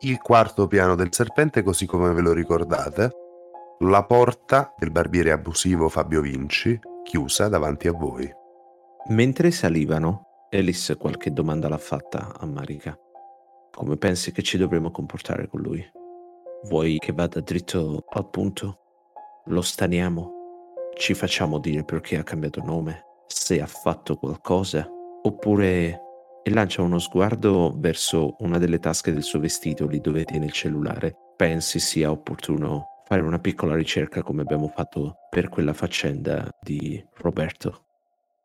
il quarto piano del serpente così come ve lo ricordate, la porta del barbiere abusivo Fabio Vinci chiusa davanti a voi. Mentre salivano, Alice qualche domanda l'ha fatta a Marika. Come pensi che ci dovremmo comportare con lui? Vuoi che vada dritto al punto? Lo staniamo? Ci facciamo dire perché ha cambiato nome? Se ha fatto qualcosa? Oppure... E lancia uno sguardo verso una delle tasche del suo vestito, lì dove tiene il cellulare. Pensi sia opportuno fare una piccola ricerca come abbiamo fatto per quella faccenda di Roberto?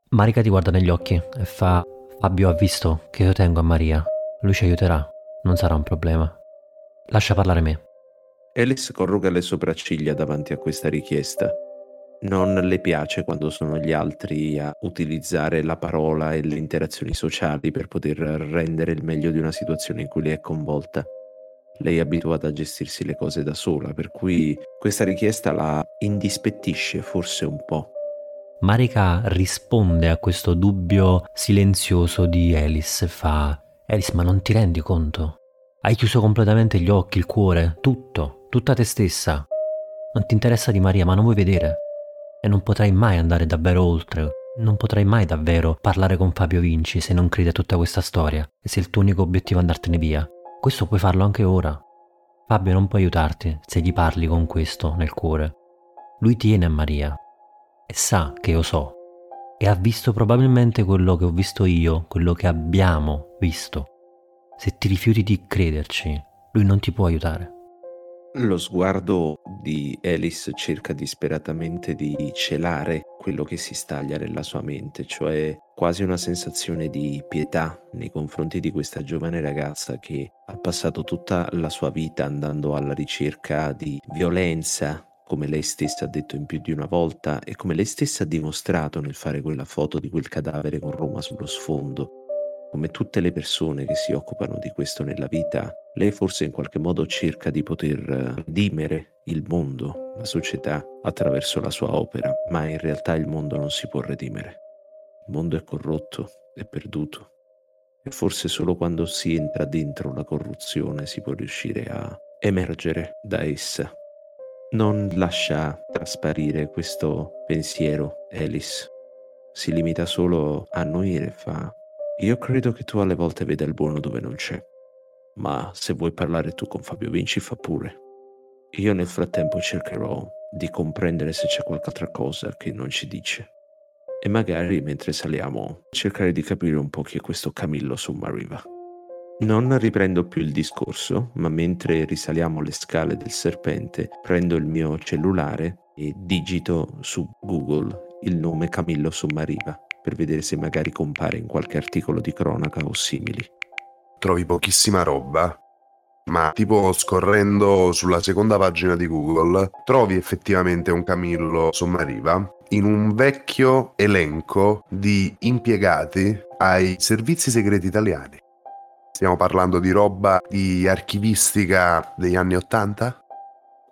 Marica ti guarda negli occhi e fa: Fabio ha visto che io tengo a Maria. Lui ci aiuterà, non sarà un problema. Lascia parlare me. Alice corruga le sopracciglia davanti a questa richiesta. Non le piace quando sono gli altri a utilizzare la parola e le interazioni sociali per poter rendere il meglio di una situazione in cui lei è coinvolta. Lei è abituata a gestirsi le cose da sola, per cui questa richiesta la indispettisce forse un po'. Marika risponde a questo dubbio silenzioso di Alice e fa: Alice, ma non ti rendi conto? Hai chiuso completamente gli occhi, il cuore, tutto tutta te stessa. Non ti interessa di Maria, ma non vuoi vedere. E non potrai mai andare davvero oltre. Non potrai mai davvero parlare con Fabio Vinci se non credi a tutta questa storia e se il tuo unico obiettivo è andartene via. Questo puoi farlo anche ora. Fabio non può aiutarti se gli parli con questo nel cuore. Lui tiene a Maria e sa che io so e ha visto probabilmente quello che ho visto io, quello che abbiamo visto. Se ti rifiuti di crederci, lui non ti può aiutare. Lo sguardo di Alice cerca disperatamente di celare quello che si staglia nella sua mente, cioè quasi una sensazione di pietà nei confronti di questa giovane ragazza che ha passato tutta la sua vita andando alla ricerca di violenza, come lei stessa ha detto in più di una volta e come lei stessa ha dimostrato nel fare quella foto di quel cadavere con Roma sullo sfondo. Come tutte le persone che si occupano di questo nella vita, lei forse in qualche modo cerca di poter eh, il mondo, la società, attraverso la sua opera, ma in realtà il mondo non si può redimere. Il mondo è corrotto, è perduto. E forse solo quando si entra dentro la corruzione si può riuscire a emergere da essa. Non lascia trasparire questo pensiero, Alice. Si limita solo a annuire e fa io credo che tu alle volte veda il buono dove non c'è, ma se vuoi parlare tu con Fabio Vinci fa pure. Io nel frattempo cercherò di comprendere se c'è qualche altra cosa che non ci dice. E magari mentre saliamo cercare di capire un po' chi è questo Camillo Sommariva. Non riprendo più il discorso, ma mentre risaliamo le scale del serpente prendo il mio cellulare e digito su Google il nome Camillo Sommariva per vedere se magari compare in qualche articolo di cronaca o simili. Trovi pochissima roba, ma tipo scorrendo sulla seconda pagina di Google trovi effettivamente un Camillo Sommariva in un vecchio elenco di impiegati ai servizi segreti italiani. Stiamo parlando di roba di archivistica degli anni Ottanta?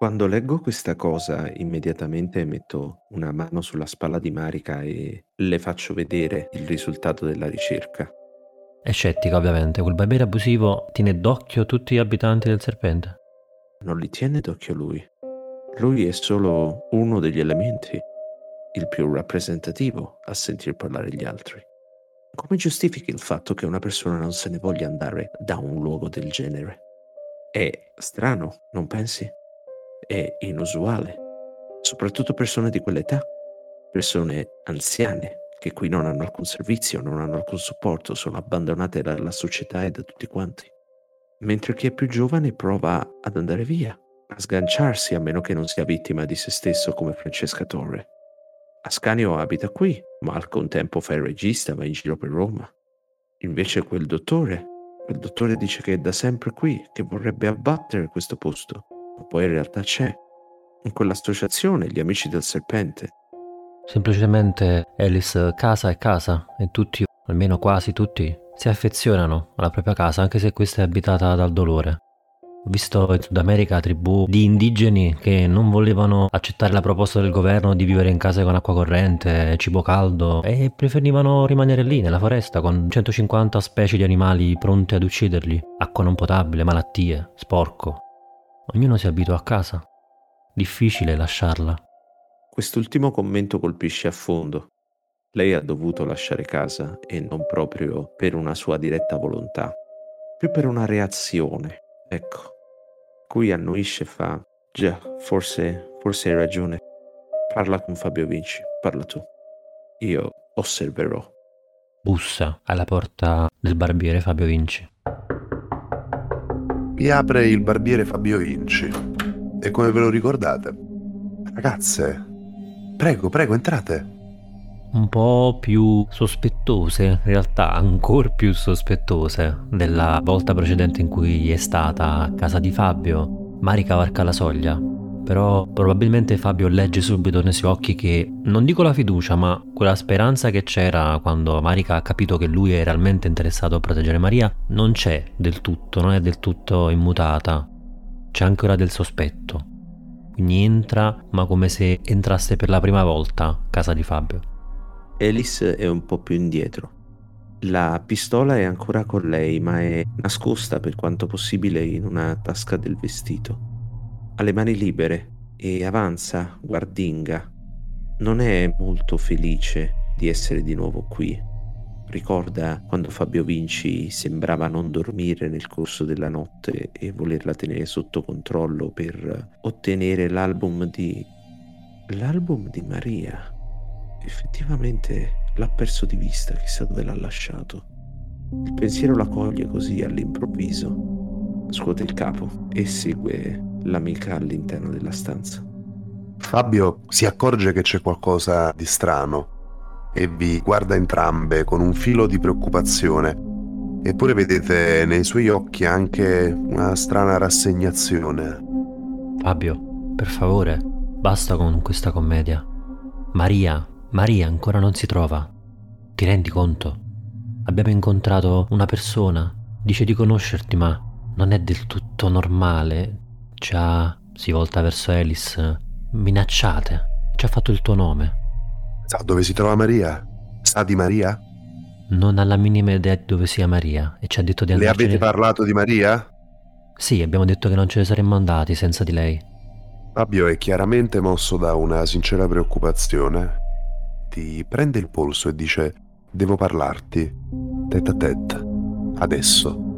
Quando leggo questa cosa, immediatamente metto una mano sulla spalla di Marika e le faccio vedere il risultato della ricerca. È scettica, ovviamente. Quel barbiere abusivo tiene d'occhio tutti gli abitanti del serpente. Non li tiene d'occhio lui. Lui è solo uno degli elementi, il più rappresentativo a sentir parlare gli altri. Come giustifichi il fatto che una persona non se ne voglia andare da un luogo del genere? È strano, non pensi? È inusuale, soprattutto persone di quell'età, persone anziane che qui non hanno alcun servizio, non hanno alcun supporto, sono abbandonate dalla società e da tutti quanti. Mentre chi è più giovane prova ad andare via, a sganciarsi a meno che non sia vittima di se stesso come Francesca Torre. Ascanio abita qui, ma al contempo fa il regista, va in giro per Roma. Invece quel dottore, quel dottore dice che è da sempre qui, che vorrebbe abbattere questo posto ma poi in realtà c'è. In quell'associazione, gli amici del serpente. Semplicemente Alice casa è casa e tutti, almeno quasi tutti, si affezionano alla propria casa anche se questa è abitata dal dolore. Ho visto in Sud America tribù di indigeni che non volevano accettare la proposta del governo di vivere in case con acqua corrente, cibo caldo e preferivano rimanere lì nella foresta con 150 specie di animali pronte ad ucciderli, acqua non potabile, malattie, sporco. Ognuno si abitua a casa. Difficile lasciarla. Quest'ultimo commento colpisce a fondo. Lei ha dovuto lasciare casa e non proprio per una sua diretta volontà, più per una reazione. Ecco, Qui annuisce e fa, già, forse, forse hai ragione. Parla con Fabio Vinci, parla tu. Io osserverò. Bussa alla porta del barbiere Fabio Vinci. Vi apre il barbiere Fabio Vinci. E come ve lo ricordate? Ragazze, prego, prego, entrate un po' più sospettose, in realtà ancora più sospettose della volta precedente in cui è stata a casa di Fabio. Marica varca la soglia, però probabilmente Fabio legge subito nei suoi occhi che non dico la fiducia, ma quella speranza che c'era quando Marica ha capito che lui è realmente interessato a proteggere Maria non c'è del tutto, non è del tutto immutata. C'è ancora del sospetto. Quindi entra, ma come se entrasse per la prima volta a casa di Fabio. Alice è un po' più indietro. La pistola è ancora con lei, ma è nascosta per quanto possibile in una tasca del vestito. Ha le mani libere e avanza, guardinga. Non è molto felice di essere di nuovo qui. Ricorda quando Fabio Vinci sembrava non dormire nel corso della notte e volerla tenere sotto controllo per ottenere l'album di... l'album di Maria effettivamente l'ha perso di vista, chissà dove l'ha lasciato. Il pensiero la coglie così all'improvviso, scuote il capo e segue l'amica all'interno della stanza. Fabio si accorge che c'è qualcosa di strano e vi guarda entrambe con un filo di preoccupazione. Eppure vedete nei suoi occhi anche una strana rassegnazione. Fabio, per favore, basta con questa commedia. Maria Maria ancora non si trova. Ti rendi conto? Abbiamo incontrato una persona, dice di conoscerti, ma non è del tutto normale. Già si volta verso Alice. Minacciate. Ci ha fatto il tuo nome. Sa dove si trova Maria? Sa di Maria? Non ha la minima idea di dove sia Maria e ci ha detto di andare. Le avete parlato di Maria? Sì, abbiamo detto che non ce ne saremmo andati senza di lei. Fabio è chiaramente mosso da una sincera preoccupazione ti prende il polso e dice devo parlarti, tête a tête, adesso.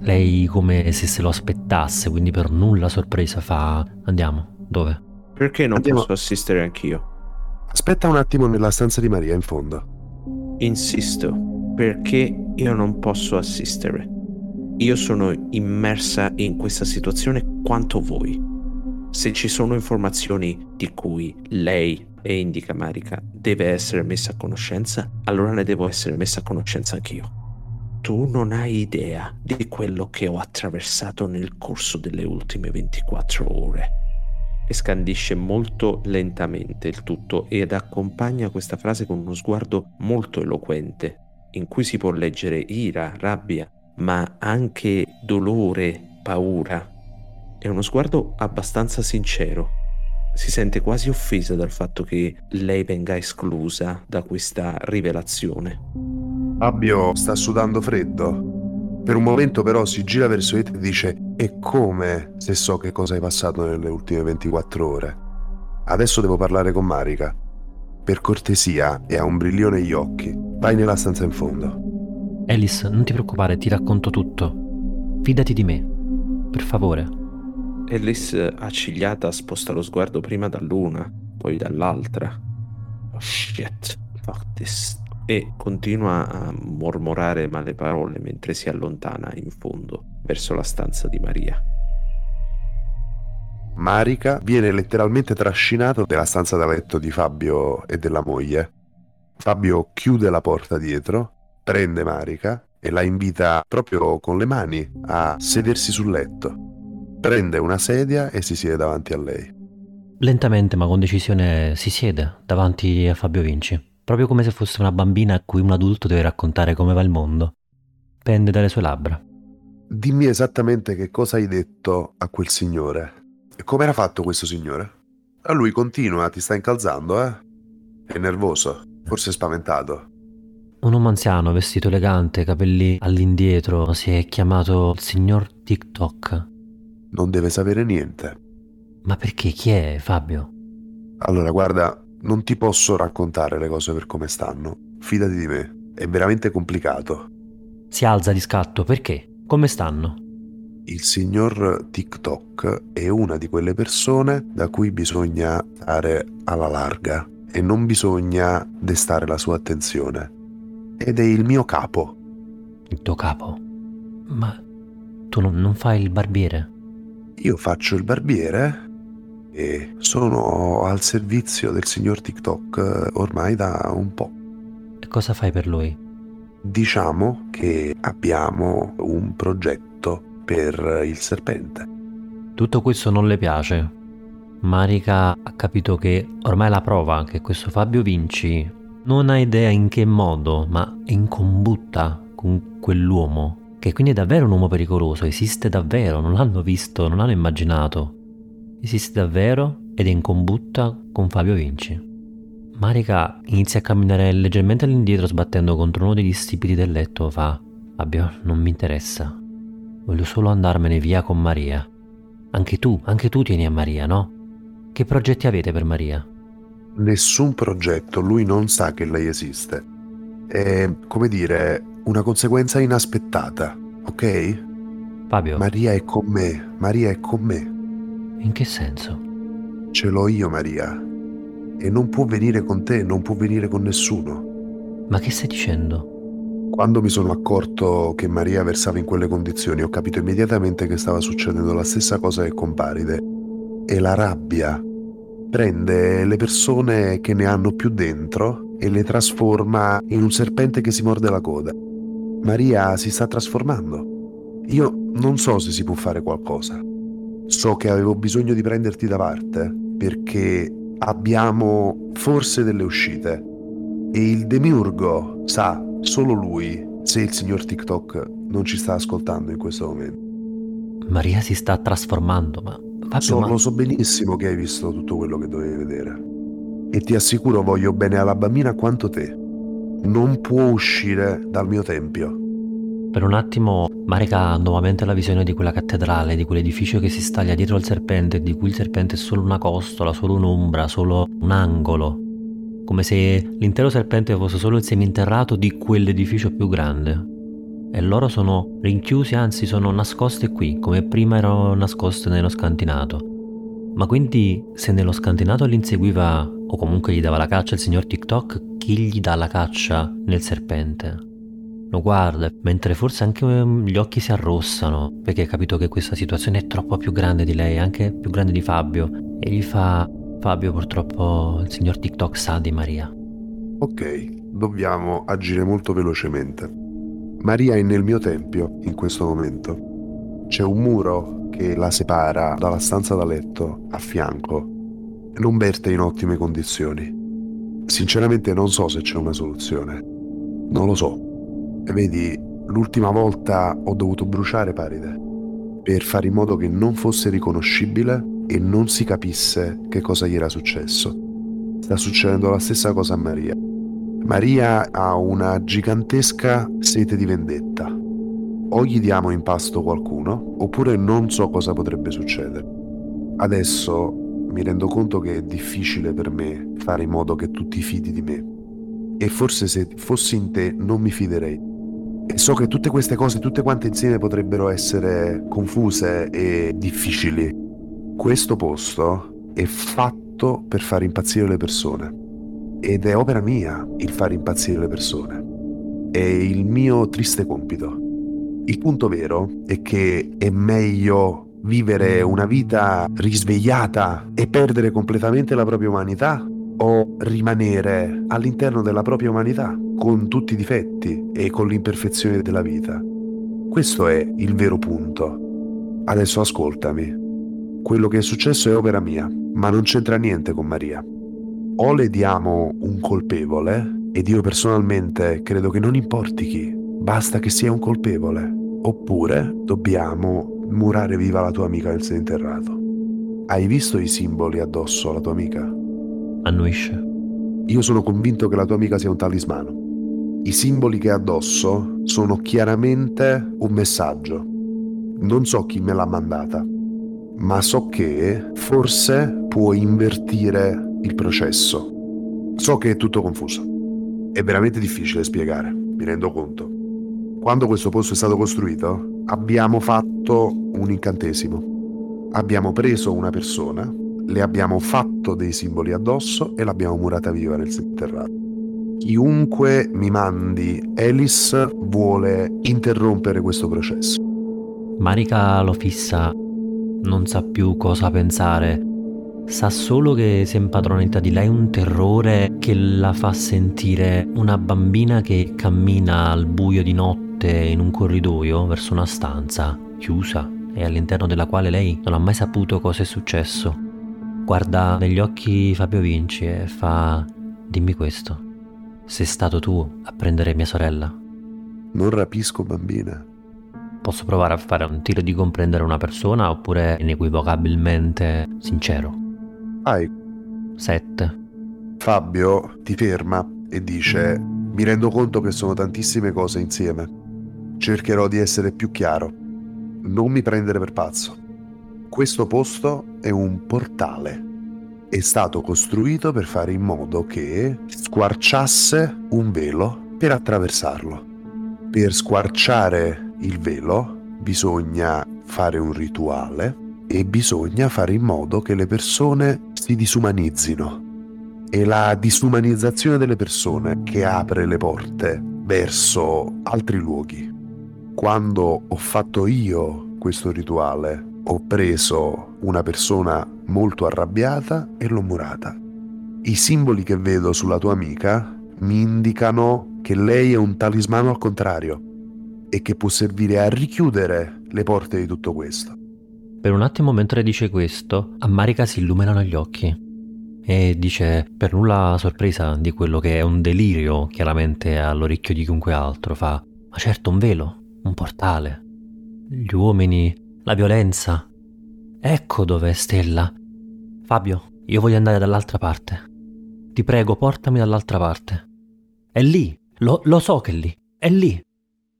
Lei come se se lo aspettasse, quindi per nulla sorpresa fa andiamo, dove? Perché non Andiamo. posso assistere anch'io? Aspetta un attimo nella stanza di Maria in fondo. Insisto, perché io non posso assistere? Io sono immersa in questa situazione quanto voi. Se ci sono informazioni di cui lei e indica Marika deve essere messa a conoscenza, allora ne devo essere messa a conoscenza anch'io. Tu non hai idea di quello che ho attraversato nel corso delle ultime 24 ore. E scandisce molto lentamente il tutto ed accompagna questa frase con uno sguardo molto eloquente, in cui si può leggere ira, rabbia, ma anche dolore, paura. È uno sguardo abbastanza sincero si sente quasi offesa dal fatto che lei venga esclusa da questa rivelazione. Fabio sta sudando freddo. Per un momento però si gira verso di te e dice E come se so che cosa hai passato nelle ultime 24 ore? Adesso devo parlare con Marika. Per cortesia, e ha un brillio negli occhi. Vai nella stanza in fondo. Alice, non ti preoccupare, ti racconto tutto. Fidati di me. Per favore. Alice, accigliata, sposta lo sguardo prima dall'una, poi dall'altra. Oh shit, fuck this. E continua a mormorare male parole mentre si allontana in fondo verso la stanza di Maria. Marica viene letteralmente trascinato nella stanza da letto di Fabio e della moglie. Fabio chiude la porta dietro, prende Marica e la invita proprio con le mani a sedersi sul letto prende una sedia e si siede davanti a lei. Lentamente ma con decisione si siede davanti a Fabio Vinci, proprio come se fosse una bambina a cui un adulto deve raccontare come va il mondo. Pende dalle sue labbra. dimmi esattamente che cosa hai detto a quel signore. E come era fatto questo signore? A lui continua, ti sta incalzando, eh? È nervoso, forse spaventato. Un uomo anziano, vestito elegante, capelli all'indietro, si è chiamato il signor TikTok. Non deve sapere niente. Ma perché? Chi è Fabio? Allora, guarda, non ti posso raccontare le cose per come stanno. Fidati di me, è veramente complicato. Si alza di scatto, perché? Come stanno? Il signor TikTok è una di quelle persone da cui bisogna stare alla larga e non bisogna destare la sua attenzione. Ed è il mio capo. Il tuo capo? Ma tu non, non fai il barbiere? Io faccio il barbiere e sono al servizio del signor TikTok ormai da un po'. E cosa fai per lui? Diciamo che abbiamo un progetto per il serpente. Tutto questo non le piace. Marika ha capito che ormai la prova che questo Fabio Vinci non ha idea in che modo, ma è in combutta con quell'uomo, che quindi è davvero un uomo pericoloso, esiste davvero, non l'hanno visto, non l'hanno immaginato. Esiste davvero ed è in combutta con Fabio Vinci. Marika inizia a camminare leggermente all'indietro sbattendo contro uno degli stipiti del letto. Fa: Fabio, non mi interessa. Voglio solo andarmene via con Maria. Anche tu, anche tu tieni a Maria, no? Che progetti avete per Maria? Nessun progetto, lui non sa che lei esiste. È, come dire, una conseguenza inaspettata, ok? Fabio. Maria è con me, Maria è con me. In che senso? Ce l'ho io, Maria e non può venire con te, non può venire con nessuno. Ma che stai dicendo? Quando mi sono accorto che Maria versava in quelle condizioni, ho capito immediatamente che stava succedendo la stessa cosa che con Paride. E la rabbia prende le persone che ne hanno più dentro e le trasforma in un serpente che si morde la coda. Maria si sta trasformando. Io non so se si può fare qualcosa. So che avevo bisogno di prenderti da parte perché abbiamo forse delle uscite e il demiurgo sa solo lui se il signor TikTok non ci sta ascoltando in questo momento. Maria si sta trasformando, ma Fabio, so, ma... Lo so benissimo che hai visto tutto quello che dovevi vedere. E ti assicuro voglio bene alla bambina quanto te. Non può uscire dal mio tempio. Per un attimo Marika ha nuovamente la visione di quella cattedrale, di quell'edificio che si staglia dietro al serpente, di cui il serpente è solo una costola, solo un'ombra, solo un angolo. Come se l'intero serpente fosse solo il seminterrato di quell'edificio più grande. E loro sono rinchiusi, anzi sono nascoste qui, come prima erano nascoste nello scantinato. Ma quindi se nello scantinato li inseguiva o comunque gli dava la caccia il signor TikTok, chi gli dà la caccia nel serpente? Lo guarda, mentre forse anche ehm, gli occhi si arrossano, perché ha capito che questa situazione è troppo più grande di lei, anche più grande di Fabio, e gli fa, Fabio purtroppo il signor TikTok sa di Maria. Ok, dobbiamo agire molto velocemente. Maria è nel mio tempio in questo momento. C'è un muro che la separa dalla stanza da letto a fianco non verte in ottime condizioni. Sinceramente non so se c'è una soluzione. Non lo so. Vedi, l'ultima volta ho dovuto bruciare Paride per fare in modo che non fosse riconoscibile e non si capisse che cosa gli era successo. Sta succedendo la stessa cosa a Maria. Maria ha una gigantesca sete di vendetta. O gli diamo in pasto qualcuno, oppure non so cosa potrebbe succedere. Adesso mi rendo conto che è difficile per me fare in modo che tu ti fidi di me. E forse se fossi in te non mi fiderei. E so che tutte queste cose, tutte quante insieme, potrebbero essere confuse e difficili. Questo posto è fatto per far impazzire le persone. Ed è opera mia il far impazzire le persone. È il mio triste compito. Il punto vero è che è meglio vivere una vita risvegliata e perdere completamente la propria umanità o rimanere all'interno della propria umanità con tutti i difetti e con l'imperfezione della vita. Questo è il vero punto. Adesso ascoltami. Quello che è successo è opera mia, ma non c'entra niente con Maria. O le diamo un colpevole, ed io personalmente credo che non importi chi, basta che sia un colpevole. Oppure dobbiamo murare viva la tua amica nel seminterrato. Hai visto i simboli addosso alla tua amica? Annuisce. Io sono convinto che la tua amica sia un talismano. I simboli che ha addosso sono chiaramente un messaggio. Non so chi me l'ha mandata, ma so che forse può invertire il processo. So che è tutto confuso. È veramente difficile spiegare, mi rendo conto. Quando questo posto è stato costruito, abbiamo fatto un incantesimo. Abbiamo preso una persona, le abbiamo fatto dei simboli addosso e l'abbiamo murata viva nel seminterrato. Chiunque mi mandi Alice vuole interrompere questo processo. Marika lo fissa, non sa più cosa pensare. Sa solo che si è impadronita di lei un terrore che la fa sentire una bambina che cammina al buio di notte in un corridoio verso una stanza chiusa e all'interno della quale lei non ha mai saputo cosa è successo. Guarda negli occhi Fabio Vinci e fa dimmi questo. Sei stato tu a prendere mia sorella? Non rapisco, bambina. Posso provare a fare un tiro di comprendere una persona oppure inequivocabilmente sincero? Vai. Sette. Fabio ti ferma e dice: Mi rendo conto che sono tantissime cose insieme. Cercherò di essere più chiaro. Non mi prendere per pazzo. Questo posto è un portale. È stato costruito per fare in modo che squarciasse un velo per attraversarlo. Per squarciare il velo bisogna fare un rituale e bisogna fare in modo che le persone si disumanizzino. È la disumanizzazione delle persone che apre le porte verso altri luoghi. Quando ho fatto io questo rituale, ho preso una persona molto arrabbiata e l'ho murata. I simboli che vedo sulla tua amica mi indicano che lei è un talismano al contrario e che può servire a richiudere le porte di tutto questo. Per un attimo mentre dice questo, a Marika si illuminano gli occhi e dice, per nulla sorpresa di quello che è un delirio chiaramente all'orecchio di chiunque altro, fa, ma certo un velo, un portale, gli uomini, la violenza. Ecco dov'è Stella. Fabio, io voglio andare dall'altra parte. Ti prego, portami dall'altra parte. È lì, lo, lo so che è lì, è lì.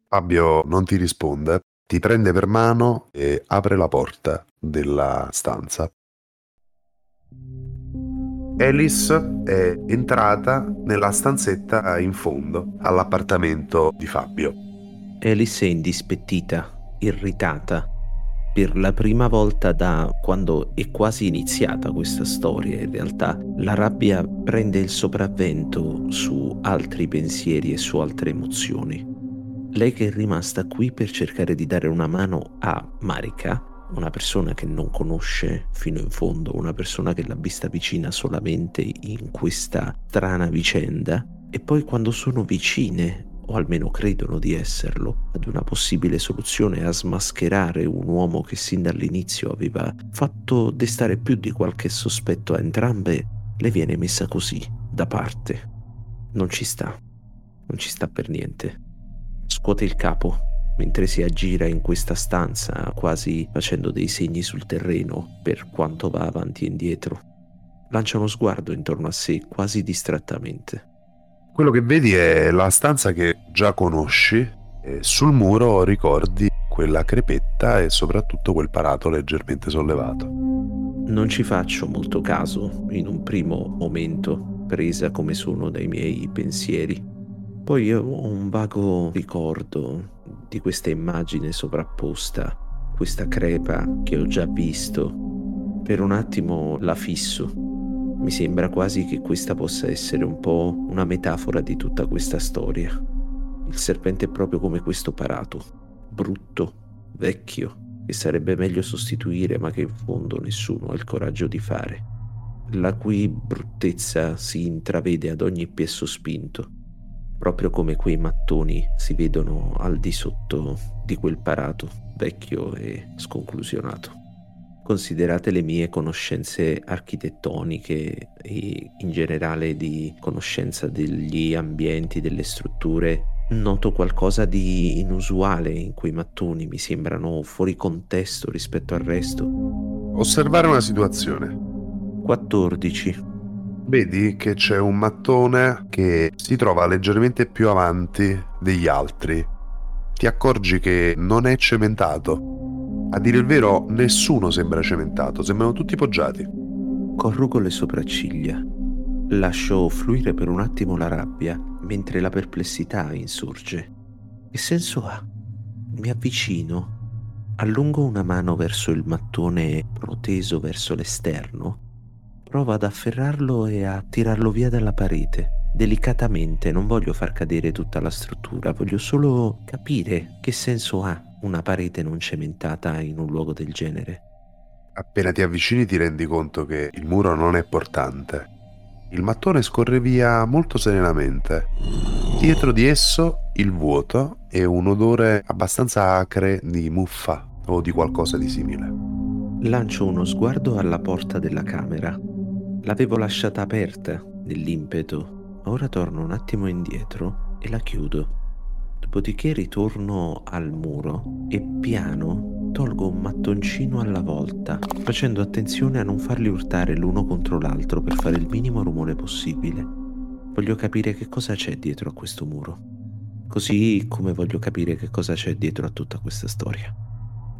Fabio non ti risponde, ti prende per mano e apre la porta della stanza. Alice è entrata nella stanzetta in fondo all'appartamento di Fabio. Alice è indispettita, irritata. Per la prima volta da quando è quasi iniziata questa storia, in realtà la rabbia prende il sopravvento su altri pensieri e su altre emozioni. Lei che è rimasta qui per cercare di dare una mano a Marika, una persona che non conosce fino in fondo, una persona che l'ha vista vicina solamente in questa strana vicenda, e poi quando sono vicine, o almeno credono di esserlo, ad una possibile soluzione a smascherare un uomo che sin dall'inizio aveva fatto destare più di qualche sospetto a entrambe, le viene messa così, da parte. Non ci sta, non ci sta per niente. Scuote il capo mentre si aggira in questa stanza, quasi facendo dei segni sul terreno per quanto va avanti e indietro. Lancia uno sguardo intorno a sé, quasi distrattamente. Quello che vedi è la stanza che già conosci e sul muro ricordi quella crepetta e soprattutto quel parato leggermente sollevato. Non ci faccio molto caso in un primo momento, presa come sono dai miei pensieri. Poi ho un vago ricordo di questa immagine sovrapposta, questa crepa che ho già visto. Per un attimo la fisso. Mi sembra quasi che questa possa essere un po' una metafora di tutta questa storia. Il serpente è proprio come questo parato, brutto, vecchio, che sarebbe meglio sostituire ma che in fondo nessuno ha il coraggio di fare, la cui bruttezza si intravede ad ogni piè sospinto proprio come quei mattoni si vedono al di sotto di quel parato vecchio e sconclusionato. Considerate le mie conoscenze architettoniche e in generale di conoscenza degli ambienti, delle strutture, noto qualcosa di inusuale in quei mattoni, mi sembrano fuori contesto rispetto al resto. Osservare una situazione. 14. Vedi che c'è un mattone che si trova leggermente più avanti degli altri. Ti accorgi che non è cementato. A dire il vero, nessuno sembra cementato, sembrano tutti poggiati. Corrugo le sopracciglia. Lascio fluire per un attimo la rabbia mentre la perplessità insurge. Che senso ha? Mi avvicino, allungo una mano verso il mattone proteso verso l'esterno, provo ad afferrarlo e a tirarlo via dalla parete. Delicatamente, non voglio far cadere tutta la struttura, voglio solo capire che senso ha una parete non cementata in un luogo del genere. Appena ti avvicini ti rendi conto che il muro non è portante il mattone scorre via molto serenamente. Dietro di esso il vuoto e un odore abbastanza acre di muffa o di qualcosa di simile. Lancio uno sguardo alla porta della camera. L'avevo lasciata aperta nell'impeto. Ora torno un attimo indietro e la chiudo. Dopodiché ritorno al muro e piano tolgo un mattoncino alla volta, facendo attenzione a non farli urtare l'uno contro l'altro per fare il minimo rumore possibile. Voglio capire che cosa c'è dietro a questo muro. Così come voglio capire che cosa c'è dietro a tutta questa storia.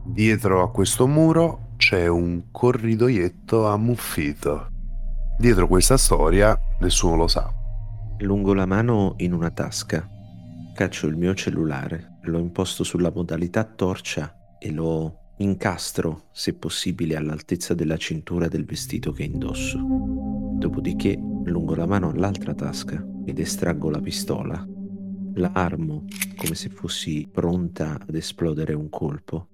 Dietro a questo muro c'è un corridoietto ammuffito. Dietro questa storia nessuno lo sa. Lungo la mano in una tasca Caccio il mio cellulare, lo imposto sulla modalità torcia e lo incastro, se possibile, all'altezza della cintura del vestito che indosso. Dopodiché lungo la mano all'altra tasca ed estraggo la pistola. La armo come se fossi pronta ad esplodere un colpo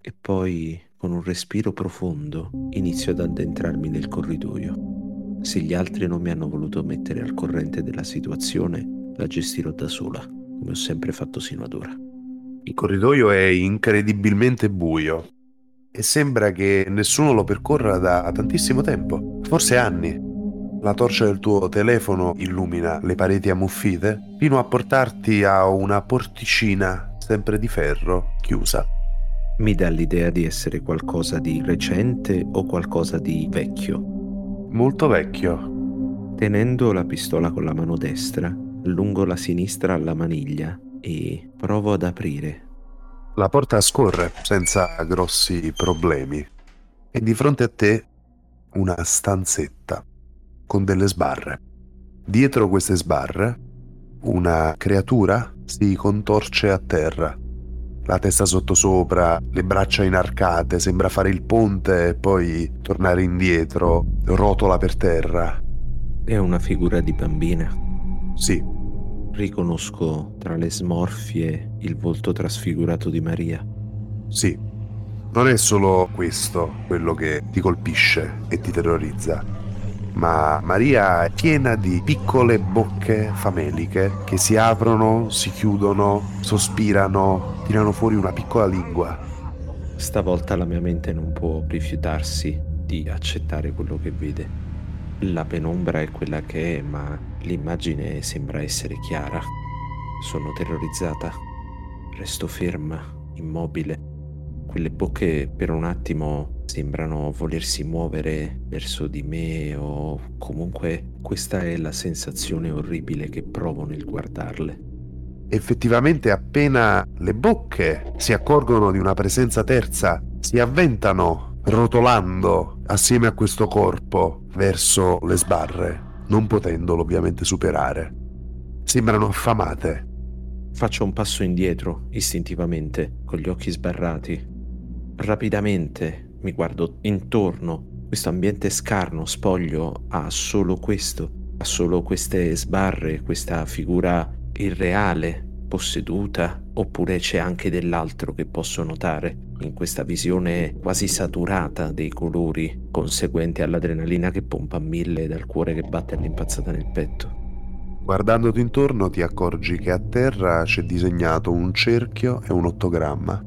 e poi, con un respiro profondo, inizio ad addentrarmi nel corridoio. Se gli altri non mi hanno voluto mettere al corrente della situazione, la gestirò da sola come ho sempre fatto sino ad ora. Il corridoio è incredibilmente buio e sembra che nessuno lo percorra da tantissimo tempo, forse anni. La torcia del tuo telefono illumina le pareti ammuffite fino a portarti a una porticina sempre di ferro chiusa. Mi dà l'idea di essere qualcosa di recente o qualcosa di vecchio. Molto vecchio. Tenendo la pistola con la mano destra, lungo la sinistra alla maniglia e provo ad aprire. La porta scorre senza grossi problemi e di fronte a te una stanzetta con delle sbarre. Dietro queste sbarre una creatura si contorce a terra, la testa sottosopra, le braccia inarcate, sembra fare il ponte e poi tornare indietro, rotola per terra. È una figura di bambina. Sì. Riconosco tra le smorfie il volto trasfigurato di Maria. Sì. Non è solo questo quello che ti colpisce e ti terrorizza, ma Maria è piena di piccole bocche fameliche che si aprono, si chiudono, sospirano, tirano fuori una piccola lingua. Stavolta la mia mente non può rifiutarsi di accettare quello che vede. La penombra è quella che è, ma l'immagine sembra essere chiara. Sono terrorizzata. Resto ferma, immobile. Quelle bocche per un attimo sembrano volersi muovere verso di me o comunque questa è la sensazione orribile che provo nel guardarle. Effettivamente appena le bocche si accorgono di una presenza terza, si avventano rotolando assieme a questo corpo verso le sbarre, non potendolo ovviamente superare. Sembrano affamate. Faccio un passo indietro, istintivamente, con gli occhi sbarrati. Rapidamente mi guardo intorno. Questo ambiente scarno, spoglio, ha solo questo, ha solo queste sbarre, questa figura irreale, posseduta, oppure c'è anche dell'altro che posso notare in questa visione quasi saturata dei colori conseguente all'adrenalina che pompa a mille dal cuore che batte all'impazzata nel petto. Guardandoti intorno ti accorgi che a terra c'è disegnato un cerchio e un ottogramma,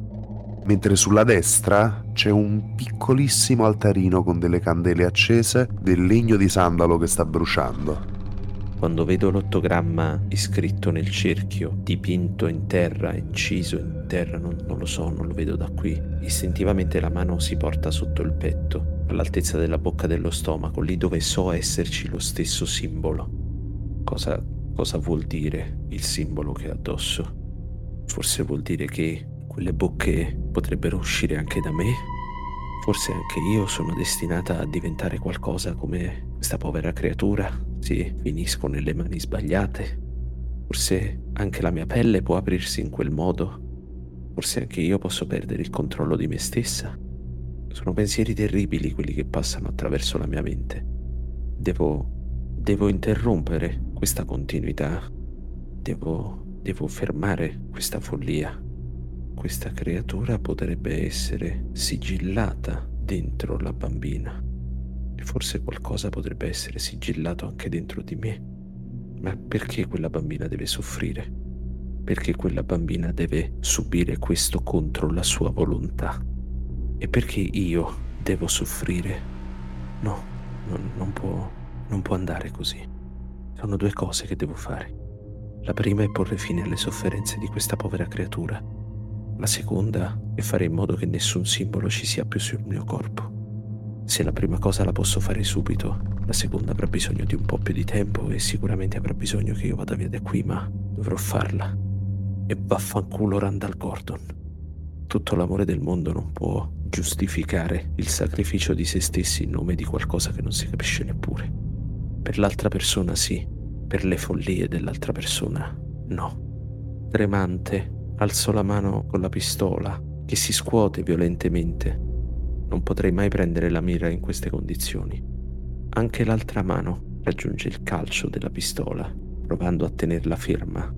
mentre sulla destra c'è un piccolissimo altarino con delle candele accese del legno di sandalo che sta bruciando. Quando vedo l'ottogramma iscritto nel cerchio, dipinto in terra, inciso in terra, non, non, lo so, non lo vedo da qui, istintivamente la mano si porta sotto il petto, all'altezza della bocca dello stomaco, lì dove so esserci lo stesso simbolo. Cosa, cosa vuol dire il simbolo che ha addosso? Forse vuol dire che quelle bocche potrebbero uscire anche da me? Forse anche io sono destinata a diventare qualcosa come questa povera creatura? Sì, finisco nelle mani sbagliate. Forse anche la mia pelle può aprirsi in quel modo. Forse anche io posso perdere il controllo di me stessa. Sono pensieri terribili quelli che passano attraverso la mia mente. Devo... devo interrompere questa continuità. Devo... devo fermare questa follia questa creatura potrebbe essere sigillata dentro la bambina forse qualcosa potrebbe essere sigillato anche dentro di me. Ma perché quella bambina deve soffrire? Perché quella bambina deve subire questo contro la sua volontà? E perché io devo soffrire? No, non, non, può, non può andare così. Sono due cose che devo fare. La prima è porre fine alle sofferenze di questa povera creatura la seconda è fare in modo che nessun simbolo ci sia più sul mio corpo. Se la prima cosa la posso fare subito, la seconda avrà bisogno di un po' più di tempo e sicuramente avrà bisogno che io vada via da qui, ma dovrò farla. E vaffanculo Randall Gordon. Tutto l'amore del mondo non può giustificare il sacrificio di se stessi in nome di qualcosa che non si capisce neppure. Per l'altra persona sì, per le follie dell'altra persona no. Tremante, Alzo la mano con la pistola, che si scuote violentemente. Non potrei mai prendere la mira in queste condizioni. Anche l'altra mano raggiunge il calcio della pistola, provando a tenerla ferma,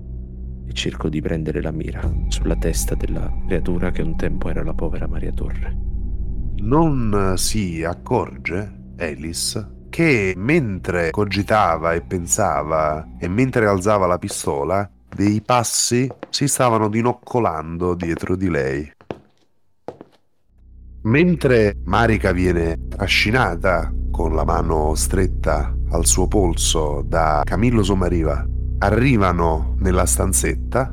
e cerco di prendere la mira sulla testa della creatura che un tempo era la povera Maria Torre. Non si accorge, Alice, che mentre cogitava e pensava e mentre alzava la pistola, dei passi si stavano dinoccolando dietro di lei. Mentre Marika viene trascinata con la mano stretta al suo polso da Camillo Sommariva, arrivano nella stanzetta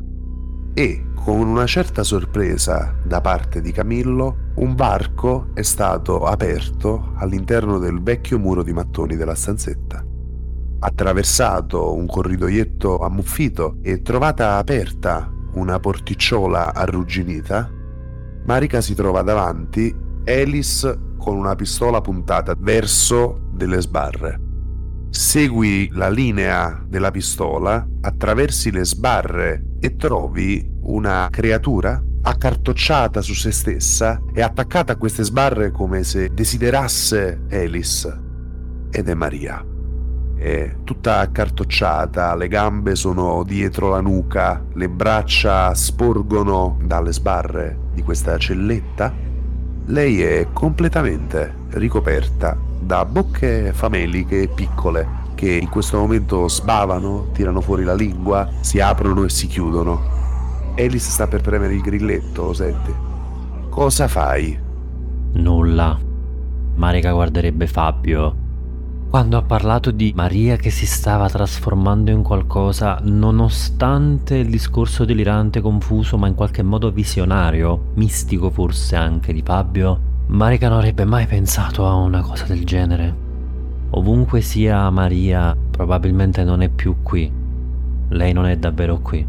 e con una certa sorpresa da parte di Camillo, un varco è stato aperto all'interno del vecchio muro di mattoni della stanzetta. Attraversato un corridoietto ammuffito e trovata aperta una porticciola arrugginita, Marika si trova davanti Alice con una pistola puntata verso delle sbarre. Segui la linea della pistola, attraversi le sbarre e trovi una creatura accartocciata su se stessa e attaccata a queste sbarre come se desiderasse Alice. Ed è Maria è tutta accartocciata, le gambe sono dietro la nuca, le braccia sporgono dalle sbarre di questa celletta. Lei è completamente ricoperta da bocche fameliche piccole che in questo momento sbavano, tirano fuori la lingua, si aprono e si chiudono. Alice sta per premere il grilletto, lo senti? Cosa fai? Nulla. Marica guarderebbe Fabio quando ha parlato di Maria che si stava trasformando in qualcosa, nonostante il discorso delirante, confuso, ma in qualche modo visionario, mistico forse anche di Fabio, Marica non avrebbe mai pensato a una cosa del genere. Ovunque sia Maria, probabilmente non è più qui. Lei non è davvero qui.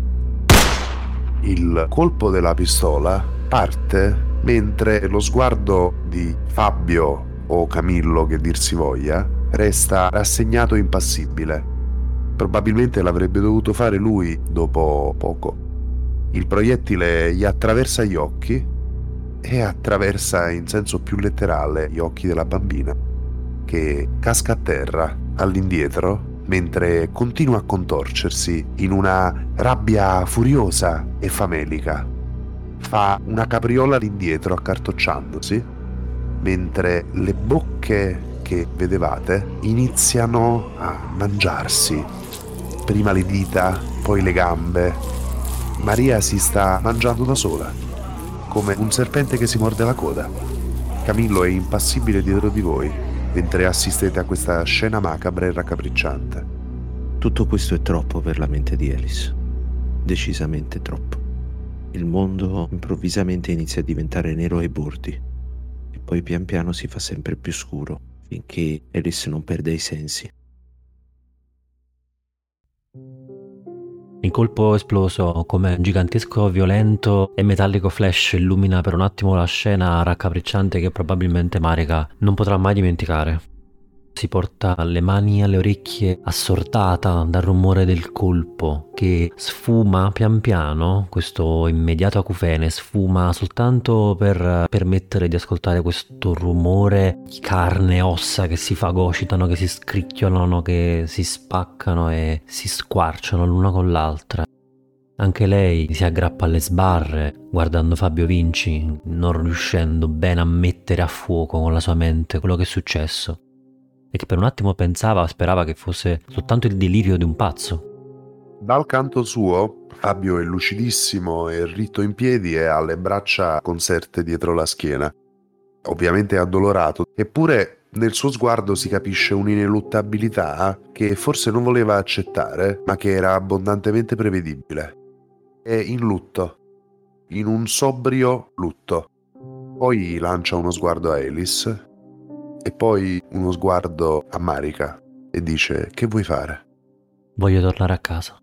Il colpo della pistola parte mentre lo sguardo di Fabio o Camillo che dir si voglia resta rassegnato e impassibile. Probabilmente l'avrebbe dovuto fare lui dopo poco. Il proiettile gli attraversa gli occhi e attraversa in senso più letterale gli occhi della bambina, che casca a terra all'indietro mentre continua a contorcersi in una rabbia furiosa e famelica. Fa una capriola all'indietro accartocciandosi, mentre le bocche che vedevate iniziano a mangiarsi. Prima le dita, poi le gambe. Maria si sta mangiando da sola, come un serpente che si morde la coda. Camillo è impassibile dietro di voi, mentre assistete a questa scena macabra e raccapricciante. Tutto questo è troppo per la mente di Alice. Decisamente troppo. Il mondo improvvisamente inizia a diventare nero ai bordi e poi pian piano si fa sempre più scuro finché Alice non perde i sensi. Il colpo esploso come un gigantesco violento e metallico flash illumina per un attimo la scena raccapricciante che probabilmente Marika non potrà mai dimenticare. Si porta le mani alle orecchie assortata dal rumore del colpo che sfuma pian piano, questo immediato acufene sfuma soltanto per permettere di ascoltare questo rumore di carne e ossa che si fagocitano, che si scricchiolano, che si spaccano e si squarciano l'una con l'altra. Anche lei si aggrappa alle sbarre, guardando Fabio Vinci, non riuscendo bene a mettere a fuoco con la sua mente quello che è successo e che per un attimo pensava, sperava che fosse soltanto il delirio di un pazzo. Dal canto suo, Fabio è lucidissimo e ritto in piedi e ha le braccia conserte dietro la schiena. Ovviamente è addolorato, eppure nel suo sguardo si capisce un'ineluttabilità che forse non voleva accettare, ma che era abbondantemente prevedibile. È in lutto, in un sobrio lutto. Poi lancia uno sguardo a Alice e poi uno sguardo a Marika e dice che vuoi fare? Voglio tornare a casa.